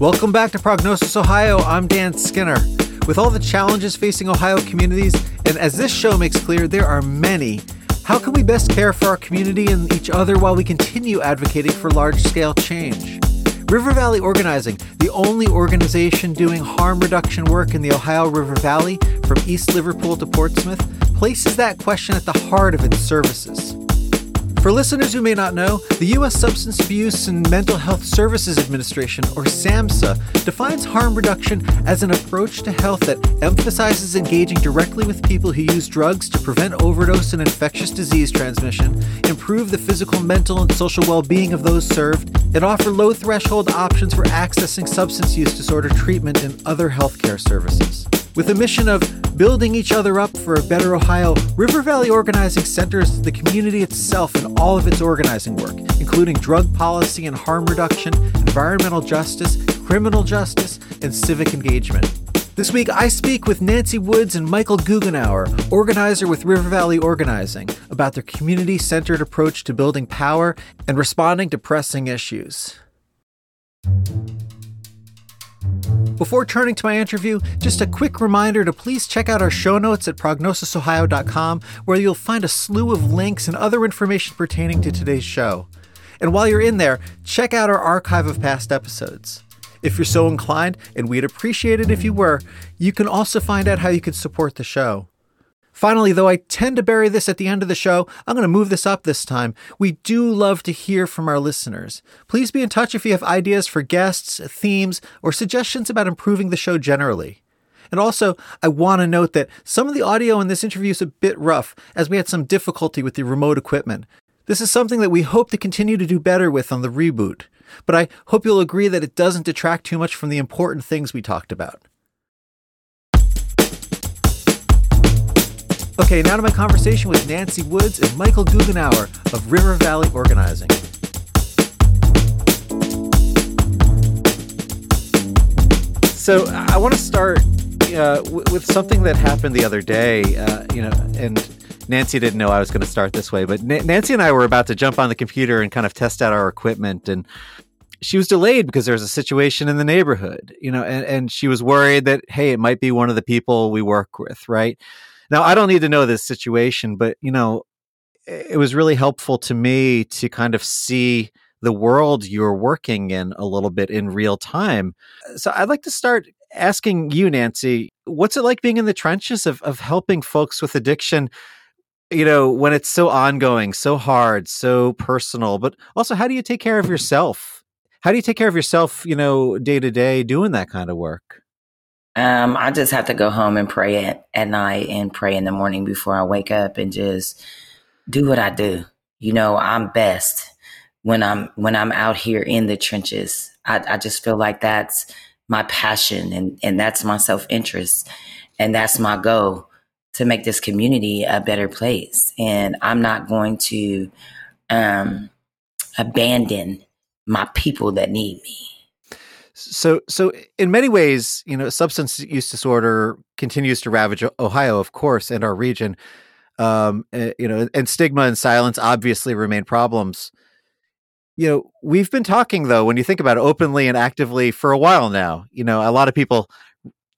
Welcome back to Prognosis Ohio. I'm Dan Skinner. With all the challenges facing Ohio communities, and as this show makes clear, there are many, how can we best care for our community and each other while we continue advocating for large scale change? River Valley Organizing, the only organization doing harm reduction work in the Ohio River Valley from East Liverpool to Portsmouth, places that question at the heart of its services. For listeners who may not know, the U.S. Substance Abuse and Mental Health Services Administration, or SAMHSA, defines harm reduction as an approach to health that emphasizes engaging directly with people who use drugs to prevent overdose and infectious disease transmission, improve the physical, mental, and social well being of those served, and offer low threshold options for accessing substance use disorder treatment and other healthcare services. With a mission of building each other up for a better Ohio, River Valley Organizing centers the community itself in all of its organizing work, including drug policy and harm reduction, environmental justice, criminal justice, and civic engagement. This week, I speak with Nancy Woods and Michael Guggenauer, organizer with River Valley Organizing, about their community centered approach to building power and responding to pressing issues. Before turning to my interview, just a quick reminder to please check out our show notes at prognosisohio.com, where you'll find a slew of links and other information pertaining to today's show. And while you're in there, check out our archive of past episodes. If you're so inclined, and we'd appreciate it if you were, you can also find out how you can support the show. Finally, though I tend to bury this at the end of the show, I'm going to move this up this time. We do love to hear from our listeners. Please be in touch if you have ideas for guests, themes, or suggestions about improving the show generally. And also, I want to note that some of the audio in this interview is a bit rough, as we had some difficulty with the remote equipment. This is something that we hope to continue to do better with on the reboot, but I hope you'll agree that it doesn't detract too much from the important things we talked about. Okay, now to my conversation with Nancy Woods and Michael Guggenauer of River Valley Organizing. So I want to start uh, with something that happened the other day. Uh, you know, and Nancy didn't know I was going to start this way, but N- Nancy and I were about to jump on the computer and kind of test out our equipment, and she was delayed because there was a situation in the neighborhood. You know, and, and she was worried that hey, it might be one of the people we work with, right? Now, I don't need to know this situation, but you know, it was really helpful to me to kind of see the world you're working in a little bit in real time. Uh, so I'd like to start asking you, Nancy, what's it like being in the trenches of, of helping folks with addiction? You know, when it's so ongoing, so hard, so personal, but also how do you take care of yourself? How do you take care of yourself, you know, day to day doing that kind of work? Um, I just have to go home and pray at, at night and pray in the morning before I wake up and just do what I do. You know, I'm best when I'm when I'm out here in the trenches. I, I just feel like that's my passion and, and that's my self interest and that's my goal to make this community a better place. And I'm not going to um, abandon my people that need me. So, so in many ways, you know, substance use disorder continues to ravage Ohio, of course, and our region. Um, uh, you know, and stigma and silence obviously remain problems. You know, we've been talking though, when you think about it, openly and actively for a while now. You know, a lot of people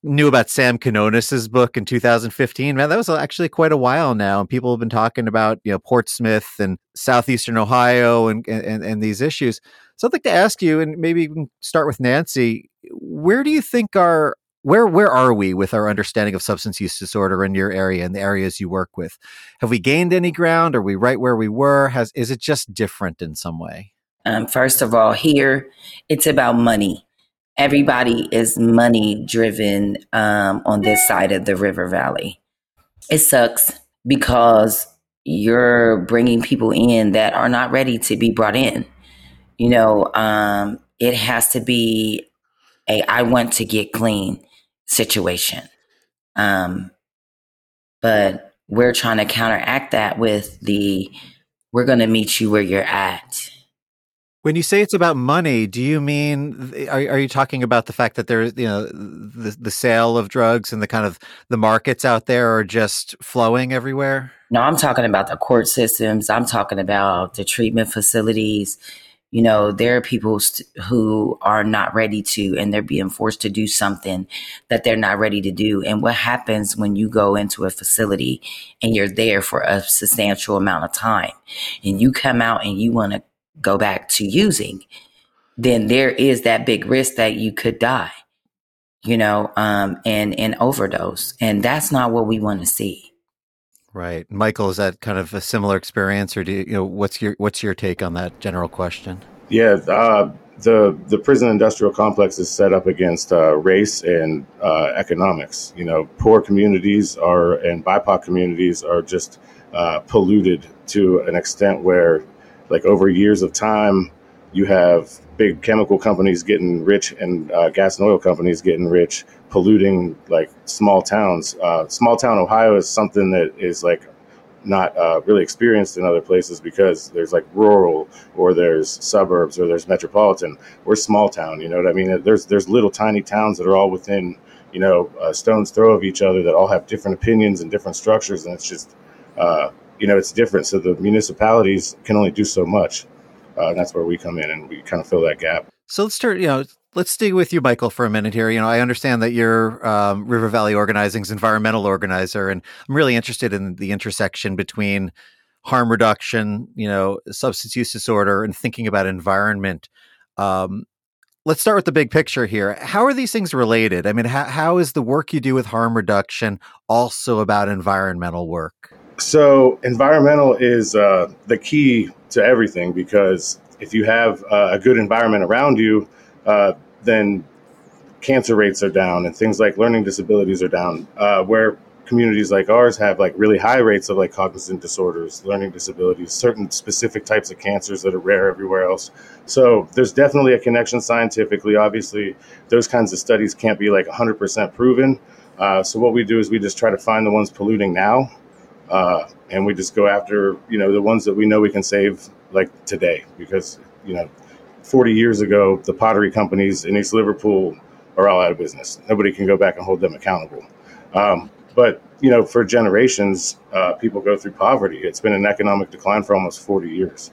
knew about Sam Quinones's book in 2015. Man, that was actually quite a while now, and people have been talking about you know Portsmouth and southeastern Ohio and and, and these issues. So I'd like to ask you, and maybe we can start with Nancy. Where do you think our where where are we with our understanding of substance use disorder in your area and the areas you work with? Have we gained any ground? Are we right where we were? Has is it just different in some way? Um, first of all, here it's about money. Everybody is money driven um, on this side of the river valley. It sucks because you're bringing people in that are not ready to be brought in you know, um, it has to be a I want to get clean situation. Um, but we're trying to counteract that with the we're going to meet you where you're at. When you say it's about money, do you mean are, are you talking about the fact that there's you know the the sale of drugs and the kind of the markets out there are just flowing everywhere? No, I'm talking about the court systems. I'm talking about the treatment facilities You know, there are people st- who are not ready to, and they're being forced to do something that they're not ready to do. And what happens when you go into a facility and you're there for a substantial amount of time and you come out and you want to go back to using, then there is that big risk that you could die, you know, um, and, and overdose. And that's not what we want to see. Right, Michael. Is that kind of a similar experience, or do you, you know what's your what's your take on that general question? Yeah, uh, the the prison industrial complex is set up against uh, race and uh, economics. You know, poor communities are and BIPOC communities are just uh, polluted to an extent where, like over years of time, you have big chemical companies getting rich and uh, gas and oil companies getting rich polluting like small towns. Uh, small town Ohio is something that is like not uh, really experienced in other places because there's like rural or there's suburbs or there's metropolitan. We're small town, you know what I mean? There's there's little tiny towns that are all within you know a stone's throw of each other that all have different opinions and different structures, and it's just uh, you know it's different. So the municipalities can only do so much. Uh, and that's where we come in and we kind of fill that gap. So let's start, you know, let's stay with you, Michael, for a minute here. You know, I understand that you're um, River Valley Organizing's environmental organizer, and I'm really interested in the intersection between harm reduction, you know, substance use disorder, and thinking about environment. Um, let's start with the big picture here. How are these things related? I mean, how, how is the work you do with harm reduction also about environmental work? So, environmental is uh, the key to everything because if you have uh, a good environment around you, uh, then cancer rates are down and things like learning disabilities are down. Uh, where communities like ours have like really high rates of like cognizant disorders, learning disabilities, certain specific types of cancers that are rare everywhere else. So there's definitely a connection scientifically. Obviously, those kinds of studies can't be like 100% proven. Uh, so what we do is we just try to find the ones polluting now, uh, and we just go after you know the ones that we know we can save like today. Because you know 40 years ago the pottery companies in east liverpool are all out of business. Nobody can go back and hold them accountable. Um, but you know for generations uh, people go through poverty. It's been an economic decline for almost 40 years.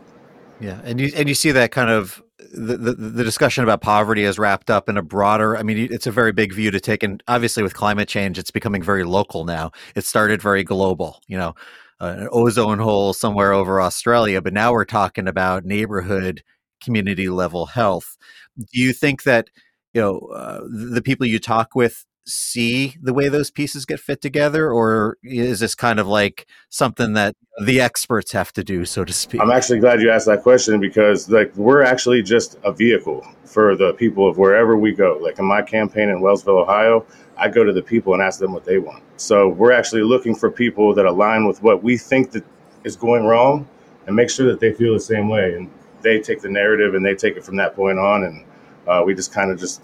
Yeah and you and you see that kind of the, the, discussion about poverty is wrapped up in a broader i mean it's a very big view to take and obviously with climate change it's becoming very local now it started very global you know an ozone hole somewhere over Australia, but now we're talking about neighborhood community level health. Do you think that you know uh, the people you talk with see the way those pieces get fit together, or is this kind of like something that the experts have to do, so to speak? I'm actually glad you asked that question because like we're actually just a vehicle for the people of wherever we go. Like in my campaign in Wellsville, Ohio, I go to the people and ask them what they want. So we're actually looking for people that align with what we think that is going wrong and make sure that they feel the same way. And they take the narrative and they take it from that point on. And uh, we just kind of just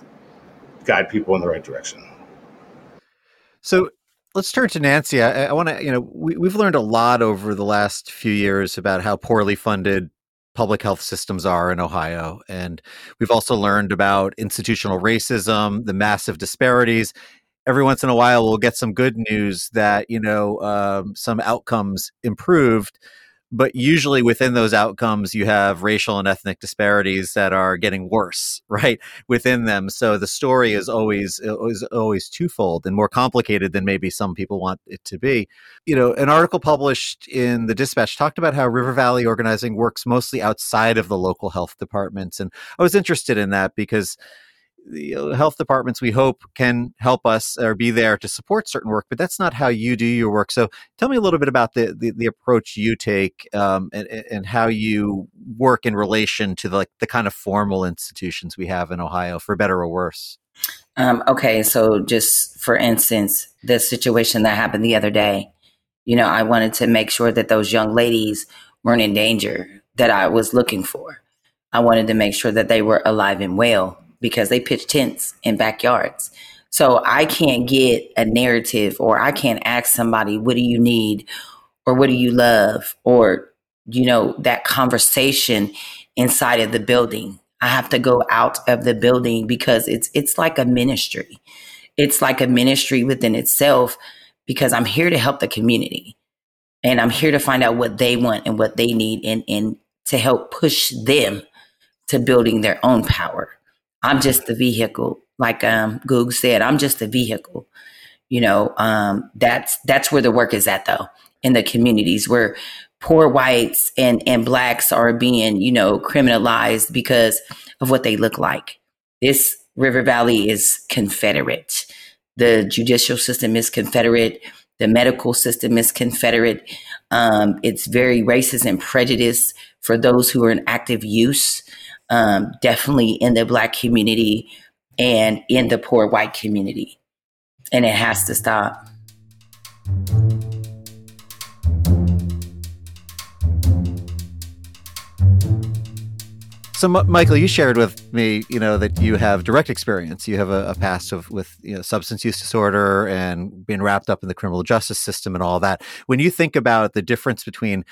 guide people in the right direction. So let's turn to Nancy. I, I want to, you know, we, we've learned a lot over the last few years about how poorly funded public health systems are in Ohio. And we've also learned about institutional racism, the massive disparities. Every once in a while, we'll get some good news that, you know, um, some outcomes improved but usually within those outcomes you have racial and ethnic disparities that are getting worse right within them. So the story is always is always twofold and more complicated than maybe some people want it to be. You know an article published in the dispatch talked about how river valley organizing works mostly outside of the local health departments and i was interested in that because the uh, health departments we hope can help us or be there to support certain work but that's not how you do your work. So tell me a little bit about the the, the approach you take um, and, and how you work in relation to the, like the kind of formal institutions we have in ohio for better or worse. Um, okay so just for instance the situation that happened the other day you know i wanted to make sure that those young ladies weren't in danger that i was looking for. I wanted to make sure that they were alive and well because they pitch tents in backyards. So I can't get a narrative or I can't ask somebody, what do you need? Or what do you love? Or, you know, that conversation inside of the building. I have to go out of the building because it's it's like a ministry. It's like a ministry within itself because I'm here to help the community. And I'm here to find out what they want and what they need and, and to help push them to building their own power. I'm just the vehicle, like um, Goog said. I'm just a vehicle. You know, um, that's that's where the work is at, though, in the communities where poor whites and and blacks are being, you know, criminalized because of what they look like. This River Valley is Confederate. The judicial system is Confederate. The medical system is Confederate. Um, it's very racist and prejudiced for those who are in active use, um, definitely in the Black community and in the poor white community. And it has to stop. So, Michael, you shared with me, you know, that you have direct experience. You have a, a past of with you know, substance use disorder and being wrapped up in the criminal justice system and all that. When you think about the difference between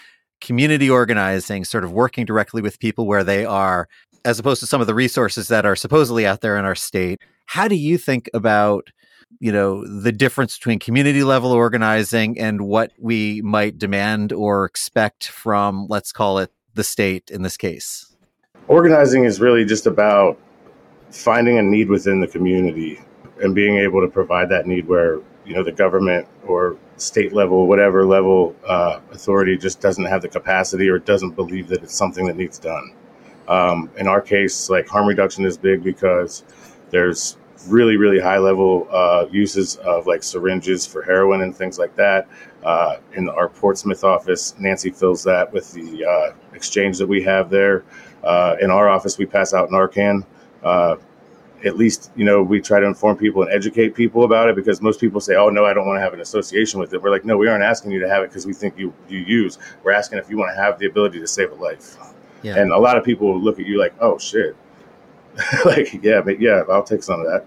community organizing, sort of working directly with people where they are, as opposed to some of the resources that are supposedly out there in our state, how do you think about you know the difference between community level organizing and what we might demand or expect from let's call it the state in this case? Organizing is really just about finding a need within the community and being able to provide that need where you know the government or state level whatever level uh, authority just doesn't have the capacity or doesn't believe that it's something that needs done. Um, in our case like harm reduction is big because there's really really high level uh, uses of like syringes for heroin and things like that. Uh, in our portsmouth office nancy fills that with the uh, exchange that we have there. Uh, in our office, we pass out Narcan. At least, you know, we try to inform people and educate people about it because most people say, "Oh no, I don't want to have an association with it." We're like, "No, we aren't asking you to have it because we think you you use. We're asking if you want to have the ability to save a life." Yeah. And a lot of people look at you like, "Oh shit." like, yeah, but yeah, I'll take some of that.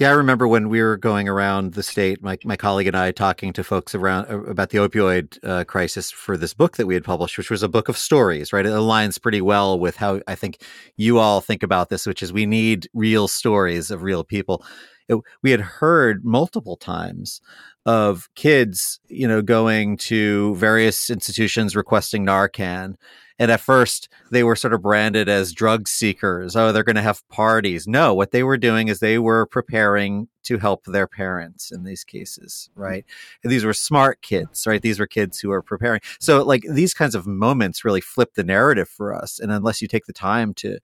Yeah, I remember when we were going around the state, my, my colleague and I talking to folks around uh, about the opioid uh, crisis for this book that we had published, which was a book of stories, right? It aligns pretty well with how I think you all think about this, which is we need real stories of real people. It, we had heard multiple times of kids, you know, going to various institutions requesting Narcan and at first, they were sort of branded as drug seekers. Oh, they're going to have parties. No, what they were doing is they were preparing to help their parents in these cases, mm-hmm. right? And these were smart kids, right? These were kids who were preparing. So, like these kinds of moments really flip the narrative for us. And unless you take the time to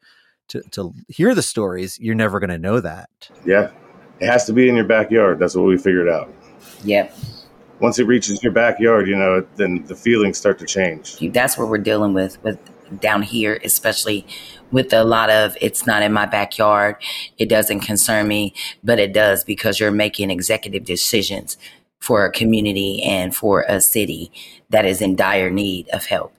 to, to hear the stories, you're never going to know that. Yeah, it has to be in your backyard. That's what we figured out. Yep once it reaches your backyard, you know, then the feelings start to change. That's what we're dealing with with down here, especially with a lot of it's not in my backyard. It doesn't concern me, but it does because you're making executive decisions for a community and for a city that is in dire need of help.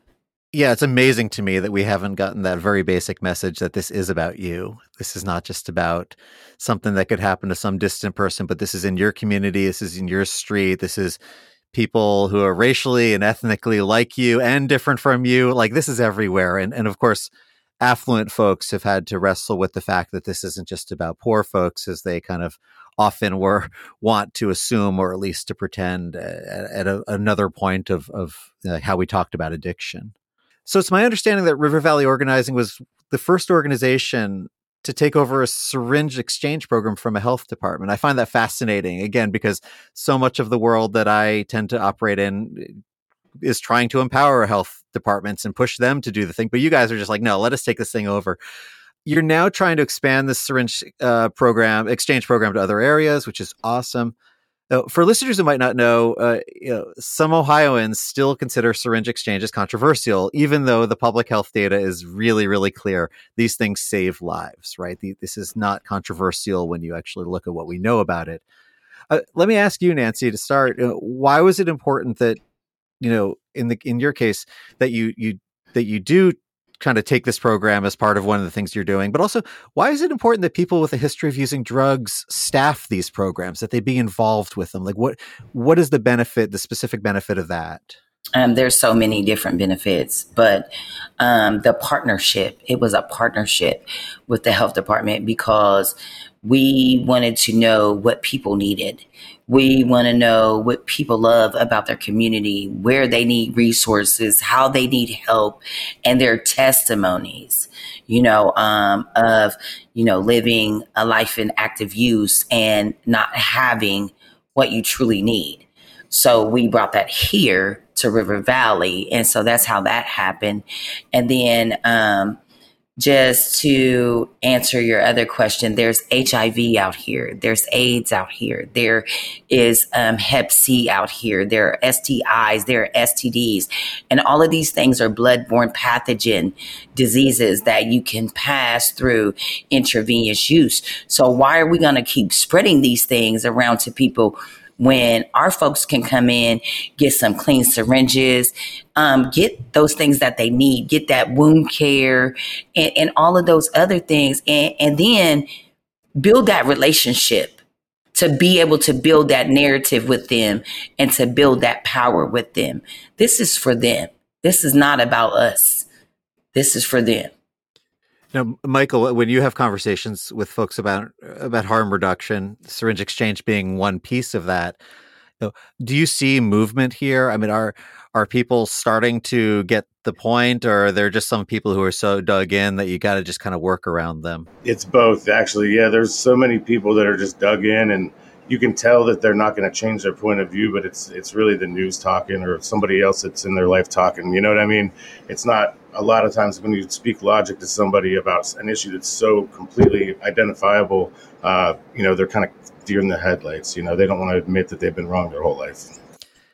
Yeah, it's amazing to me that we haven't gotten that very basic message that this is about you. This is not just about something that could happen to some distant person, but this is in your community, this is in your street, this is people who are racially and ethnically like you and different from you. Like this is everywhere. And and of course, affluent folks have had to wrestle with the fact that this isn't just about poor folks as they kind of often were want to assume or at least to pretend at, at a, another point of of uh, how we talked about addiction. So it's my understanding that River Valley Organizing was the first organization to take over a syringe exchange program from a health department. I find that fascinating again because so much of the world that I tend to operate in eh, is trying to empower health departments and push them to do the thing. But you guys are just like, no, let us take this thing over. You're now trying to expand the syringe uh, program, exchange program to other areas, which is awesome. Now, for listeners who might not know, uh, you know, some Ohioans still consider syringe exchanges controversial, even though the public health data is really, really clear. These things save lives, right? The, this is not controversial when you actually look at what we know about it. Uh, let me ask you, Nancy, to start. Uh, why was it important that, you know, in the in your case, that you you that you do kind of take this program as part of one of the things you're doing, but also why is it important that people with a history of using drugs staff these programs, that they be involved with them? Like what what is the benefit, the specific benefit of that? Um, there's so many different benefits, but um, the partnership, it was a partnership with the health department because we wanted to know what people needed. We want to know what people love about their community, where they need resources, how they need help, and their testimonies, you know, um, of, you know, living a life in active use and not having what you truly need. So we brought that here to River Valley. And so that's how that happened. And then, um, just to answer your other question, there's HIV out here, there's AIDS out here, there is um, Hep C out here, there are STIs, there are STDs, and all of these things are bloodborne pathogen diseases that you can pass through intravenous use. So why are we going to keep spreading these things around to people? When our folks can come in, get some clean syringes, um, get those things that they need, get that wound care and, and all of those other things. And, and then build that relationship to be able to build that narrative with them and to build that power with them. This is for them. This is not about us. This is for them. Now, Michael, when you have conversations with folks about about harm reduction, syringe exchange being one piece of that, do you see movement here? I mean, are are people starting to get the point, or are there just some people who are so dug in that you got to just kind of work around them? It's both, actually. Yeah, there's so many people that are just dug in and you can tell that they're not going to change their point of view, but it's it's really the news talking or somebody else that's in their life talking. You know what I mean? It's not a lot of times when you speak logic to somebody about an issue that's so completely identifiable. Uh, you know, they're kind of deer in the headlights. You know, they don't want to admit that they've been wrong their whole life.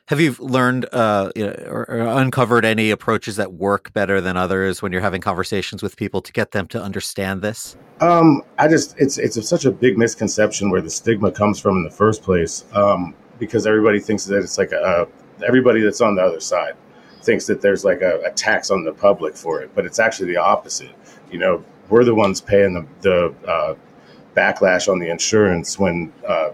Have you learned uh, you know, or, or, uncovered any approaches that work better than others when you're having conversations with people to get them to understand this? Um, I just it's it's such a big misconception where the stigma comes from in the first place um, because everybody thinks that it's like a, everybody that's on the other side thinks that there's like a, a, tax on the public for it, but it's actually the opposite. You know, we're the ones paying the the uh, backlash on the insurance when uh,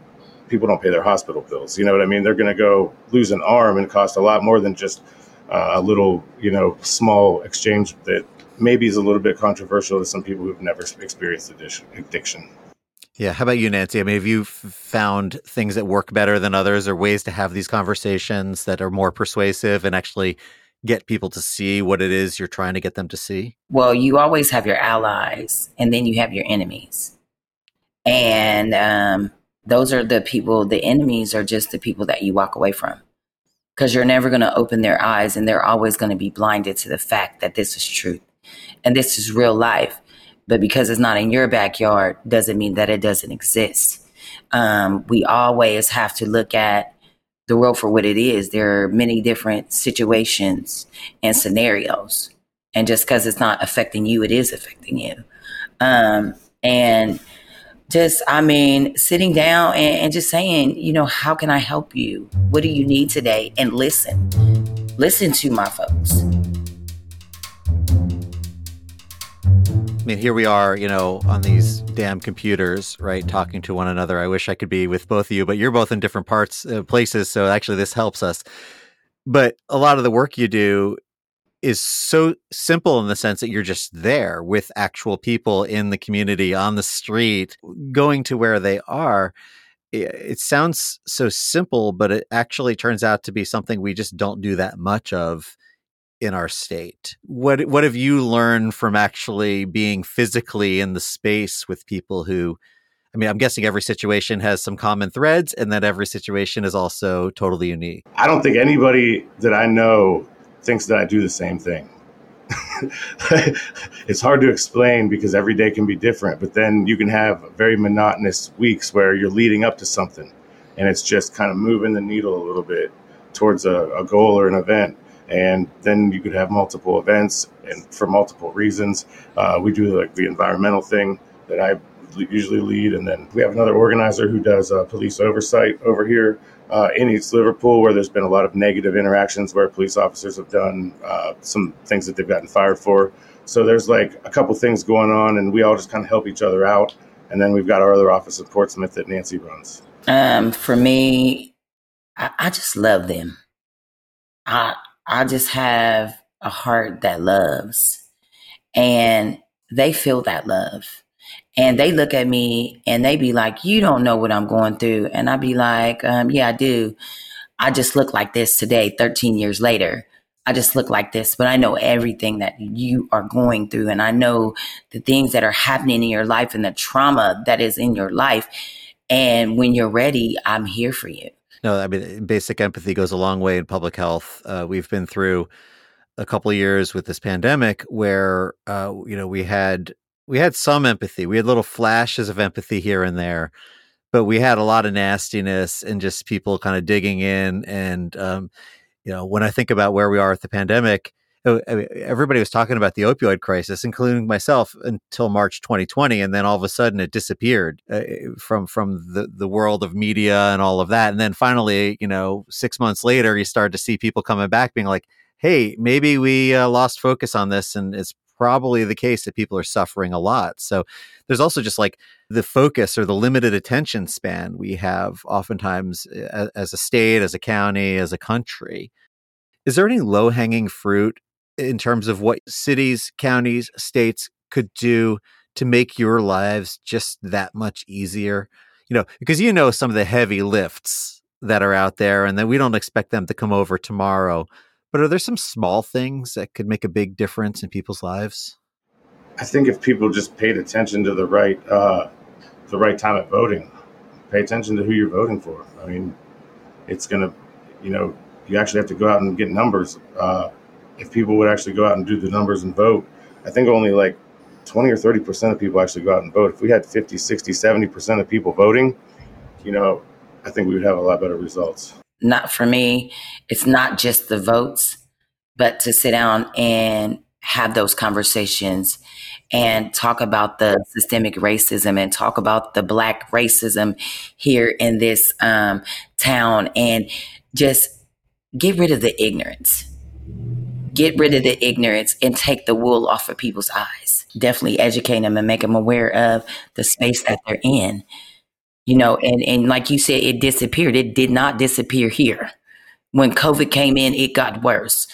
people don't pay their hospital bills. You know what I mean? They're going to go lose an arm and cost a lot more than just uh, a little, you know, small exchange that maybe is a little bit controversial to some people who've never experienced addiction. Yeah. How about you, Nancy? I mean, have you found things that work better than others or ways to have these conversations that are more persuasive and actually get people to see what it is you're trying to get them to see? Well, you always have your allies and then you have your enemies. And um, those are the people, the enemies are just the people that you walk away from because you're never going to open their eyes and they're always going to be blinded to the fact that this is truth and this is real life. But because it's not in your backyard doesn't mean that it doesn't exist. Um, we always have to look at the world for what it is. There are many different situations and scenarios. And just because it's not affecting you, it is affecting you. Um, and just, I mean, sitting down and, and just saying, you know, how can I help you? What do you need today? And listen, listen to my folks. Mean, here we are, you know, on these damn computers, right, talking to one another. I wish I could be with both of you, but you're both in different parts, uh, places. So actually, this helps us. But a lot of the work you do is so simple in the sense that you're just there with actual people in the community on the street, going to where they are. It sounds so simple, but it actually turns out to be something we just don't do that much of in our state. What what have you learned from actually being physically in the space with people who I mean, I'm guessing every situation has some common threads and that every situation is also totally unique. I don't think anybody that I know thinks that I do the same thing. it's hard to explain because every day can be different, but then you can have very monotonous weeks where you're leading up to something and it's just kind of moving the needle a little bit towards a, a goal or an event and then you could have multiple events and for multiple reasons. Uh, we do like the environmental thing that I usually lead, and then we have another organizer who does uh, police oversight over here uh, in East Liverpool, where there's been a lot of negative interactions where police officers have done uh, some things that they've gotten fired for. So there's like a couple things going on, and we all just kind of help each other out. And then we've got our other office in Portsmouth that Nancy runs. Um, for me, I, I just love them. I I just have a heart that loves and they feel that love. And they look at me and they be like, You don't know what I'm going through. And I be like, um, Yeah, I do. I just look like this today, 13 years later. I just look like this, but I know everything that you are going through. And I know the things that are happening in your life and the trauma that is in your life. And when you're ready, I'm here for you. No, I mean, basic empathy goes a long way in public health. Uh, we've been through a couple of years with this pandemic where, uh, you know, we had we had some empathy. We had little flashes of empathy here and there, but we had a lot of nastiness and just people kind of digging in. And um, you know, when I think about where we are with the pandemic, everybody was talking about the opioid crisis, including myself, until March 2020, and then all of a sudden it disappeared uh, from from the the world of media and all of that. And then finally, you know, six months later, you started to see people coming back, being like, "Hey, maybe we uh, lost focus on this, and it's probably the case that people are suffering a lot." So there's also just like the focus or the limited attention span we have oftentimes uh, as a state, as a county, as a country. Is there any low hanging fruit in terms of what cities, counties, states could do to make your lives just that much easier? You know, because you know some of the heavy lifts that are out there and that we don't expect them to come over tomorrow. But are there some small things that could make a big difference in people's lives? I think if people just paid attention to the right uh, the right time of voting, pay attention to who you're voting for. I mean, it's gonna, you know, you actually have to go out and get numbers. Uh, if people would actually go out and do the numbers and vote, I think only like 20 or 30 percent of people actually go out and vote. If we had 50, 60, 70 percent of people voting, you know, I think we would have a lot better results. Not for me. It's not just the votes, but to sit down and have those conversations and talk about the systemic racism and talk about the black racism here in this um, town and just get rid of the ignorance get rid of the ignorance and take the wool off of people's eyes. Definitely educate them and make them aware of the space that they're in. You know, and, and like you said, it disappeared. It did not disappear here. When COVID came in, it got worse.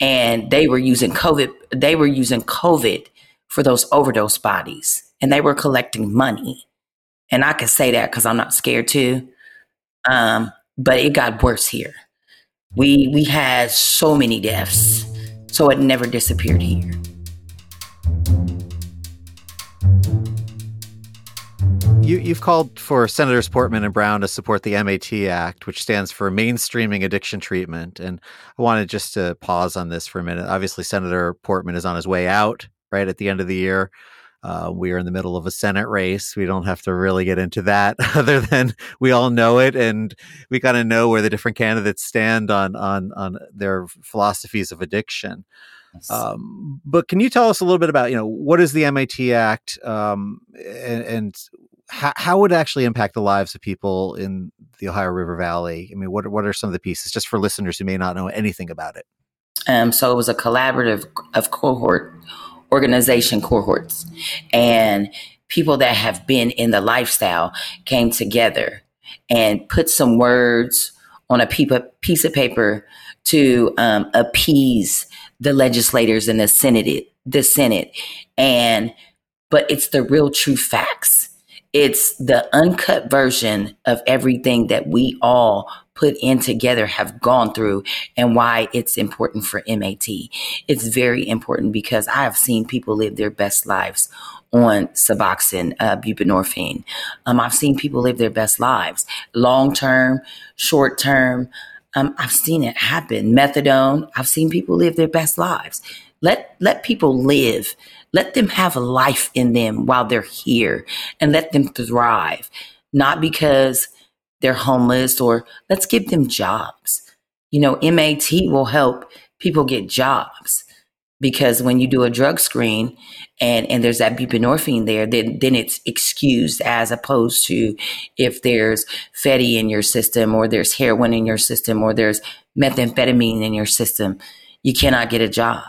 And they were using COVID, they were using COVID for those overdose bodies. And they were collecting money. And I can say that because I'm not scared to. Um, but it got worse here. We we had so many deaths so it never disappeared here. You, have called for Senators Portman and Brown to support the MAT Act, which stands for Mainstreaming Addiction Treatment. And I wanted just to pause on this for a minute. Obviously, Senator Portman is on his way out right at the end of the year. Uh, we are in the middle of a Senate race. We don't have to really get into that, other than we all know it, and we kind of know where the different candidates stand on on on their philosophies of addiction. Um, but can you tell us a little bit about you know what is the MAT Act um, and, and how, how would it actually impact the lives of people in the Ohio River Valley? I mean, what what are some of the pieces just for listeners who may not know anything about it? Um, so it was a collaborative of cohort organization cohorts and people that have been in the lifestyle came together and put some words on a piece of paper to um, appease the legislators in the Senate, the Senate, and but it's the real true facts. It's the uncut version of everything that we all put in together have gone through and why it's important for MAT. It's very important because I have seen people live their best lives on Suboxone, uh, buprenorphine. Um, I've seen people live their best lives, long term, short term. Um, I've seen it happen. Methadone. I've seen people live their best lives. Let let people live. Let them have a life in them while they're here, and let them thrive. Not because they're homeless or let's give them jobs. You know, MAT will help people get jobs because when you do a drug screen and, and there's that buprenorphine there, then, then it's excused as opposed to if there's fatty in your system or there's heroin in your system or there's methamphetamine in your system, you cannot get a job.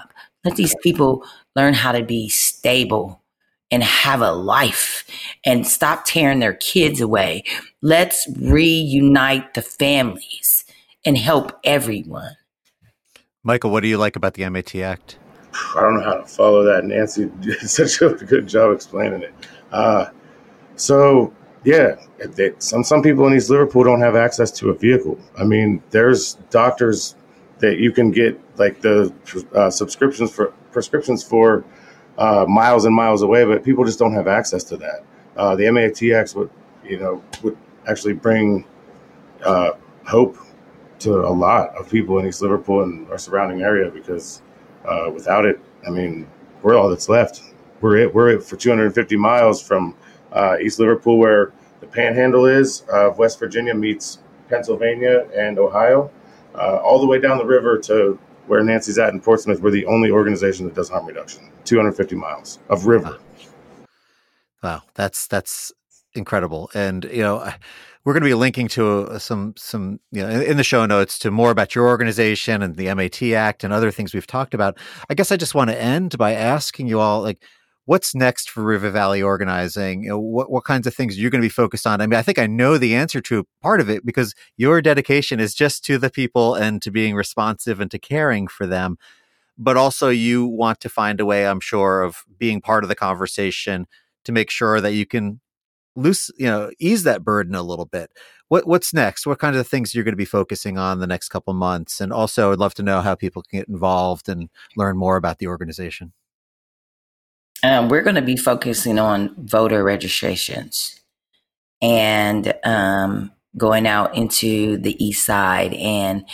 Let these people learn how to be stable and have a life and stop tearing their kids away. Let's reunite the families and help everyone. Michael, what do you like about the MAT Act? I don't know how to follow that. Nancy did such a good job explaining it. Uh, so yeah, they, some some people in East Liverpool don't have access to a vehicle. I mean, there's doctors that you can get like the uh, subscriptions for prescriptions for uh, miles and miles away, but people just don't have access to that. Uh, the MAT Act would, you know, would actually bring uh, hope to a lot of people in East Liverpool and our surrounding area because uh, without it, I mean, we're all that's left. We're it. We're it for 250 miles from uh, East Liverpool, where the Panhandle is of West Virginia meets Pennsylvania and Ohio, uh, all the way down the river to where Nancy's at in Portsmouth. We're the only organization that does harm reduction. 250 miles of river. Wow, that's that's incredible. And you know, we're going to be linking to uh, some some you know in the show notes to more about your organization and the MAT Act and other things we've talked about. I guess I just want to end by asking you all like what's next for River Valley organizing? You know, what what kinds of things you're going to be focused on? I mean, I think I know the answer to part of it because your dedication is just to the people and to being responsive and to caring for them. But also, you want to find a way, I'm sure, of being part of the conversation to make sure that you can loose, you know, ease that burden a little bit. What what's next? What kind of things you're going to be focusing on the next couple months? And also, I'd love to know how people can get involved and learn more about the organization. Um, we're going to be focusing on voter registrations and um, going out into the east side and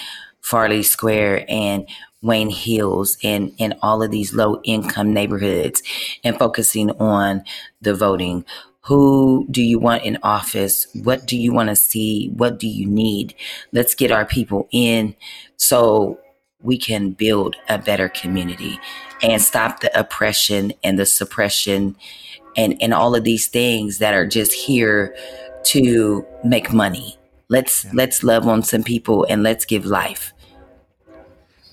Farley Square and Wayne Hills and, and all of these low income neighborhoods and focusing on the voting. Who do you want in office? What do you want to see? What do you need? Let's get our people in so we can build a better community and stop the oppression and the suppression and, and all of these things that are just here to make money. Let's yeah. let's love on some people and let's give life.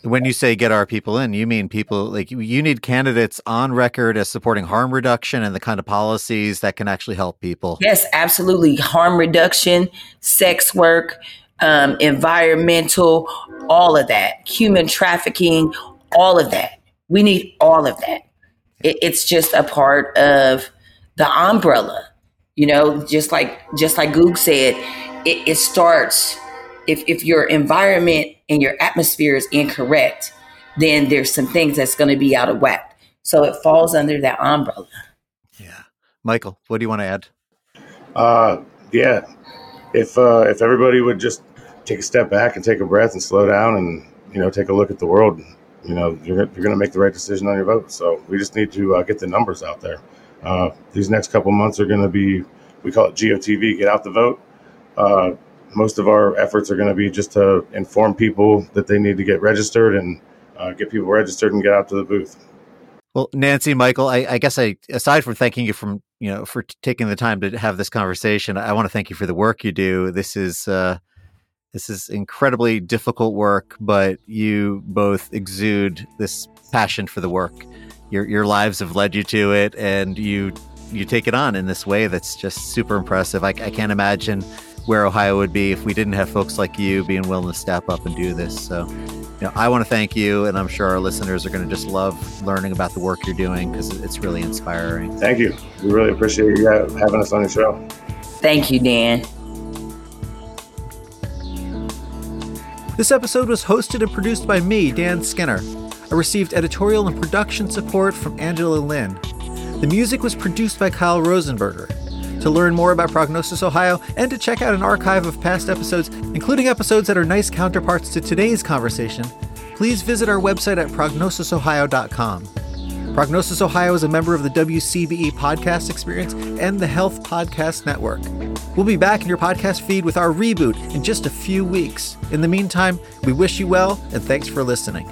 When you say get our people in, you mean people like you need candidates on record as supporting harm reduction and the kind of policies that can actually help people. Yes, absolutely. Harm reduction, sex work, um, environmental, all of that, human trafficking, all of that. We need all of that. It, it's just a part of the umbrella, you know. Just like just like Goog said, it, it starts if if your environment and your atmosphere is incorrect, then there's some things that's going to be out of whack. So it falls under that umbrella. Yeah, Michael, what do you want to add? Uh, yeah, if uh, if everybody would just take a step back and take a breath and slow down and you know take a look at the world you know you're, you're going to make the right decision on your vote. So we just need to uh, get the numbers out there. Uh, these next couple months are going to be we call it gotv get out the vote. Uh, most of our efforts are going to be just to inform people that they need to get registered and uh, get people registered and get out to the booth. Well nancy michael I, I guess i aside from thanking you from you know for t- taking the time to have this conversation i want to thank you for the work you do. This is uh, this is incredibly difficult work, but you both exude this passion for the work. Your your lives have led you to it, and you you take it on in this way that's just super impressive. I, I can't imagine where Ohio would be if we didn't have folks like you being willing to step up and do this. So, you know, I want to thank you, and I'm sure our listeners are going to just love learning about the work you're doing because it's really inspiring. Thank you. We really appreciate you having us on the show. Thank you, Dan. This episode was hosted and produced by me, Dan Skinner. I received editorial and production support from Angela Lynn. The music was produced by Kyle Rosenberger. To learn more about Prognosis Ohio and to check out an archive of past episodes, including episodes that are nice counterparts to today's conversation, please visit our website at prognosisohio.com. Prognosis Ohio is a member of the WCBE Podcast Experience and the Health Podcast Network. We'll be back in your podcast feed with our reboot in just a few weeks. In the meantime, we wish you well and thanks for listening.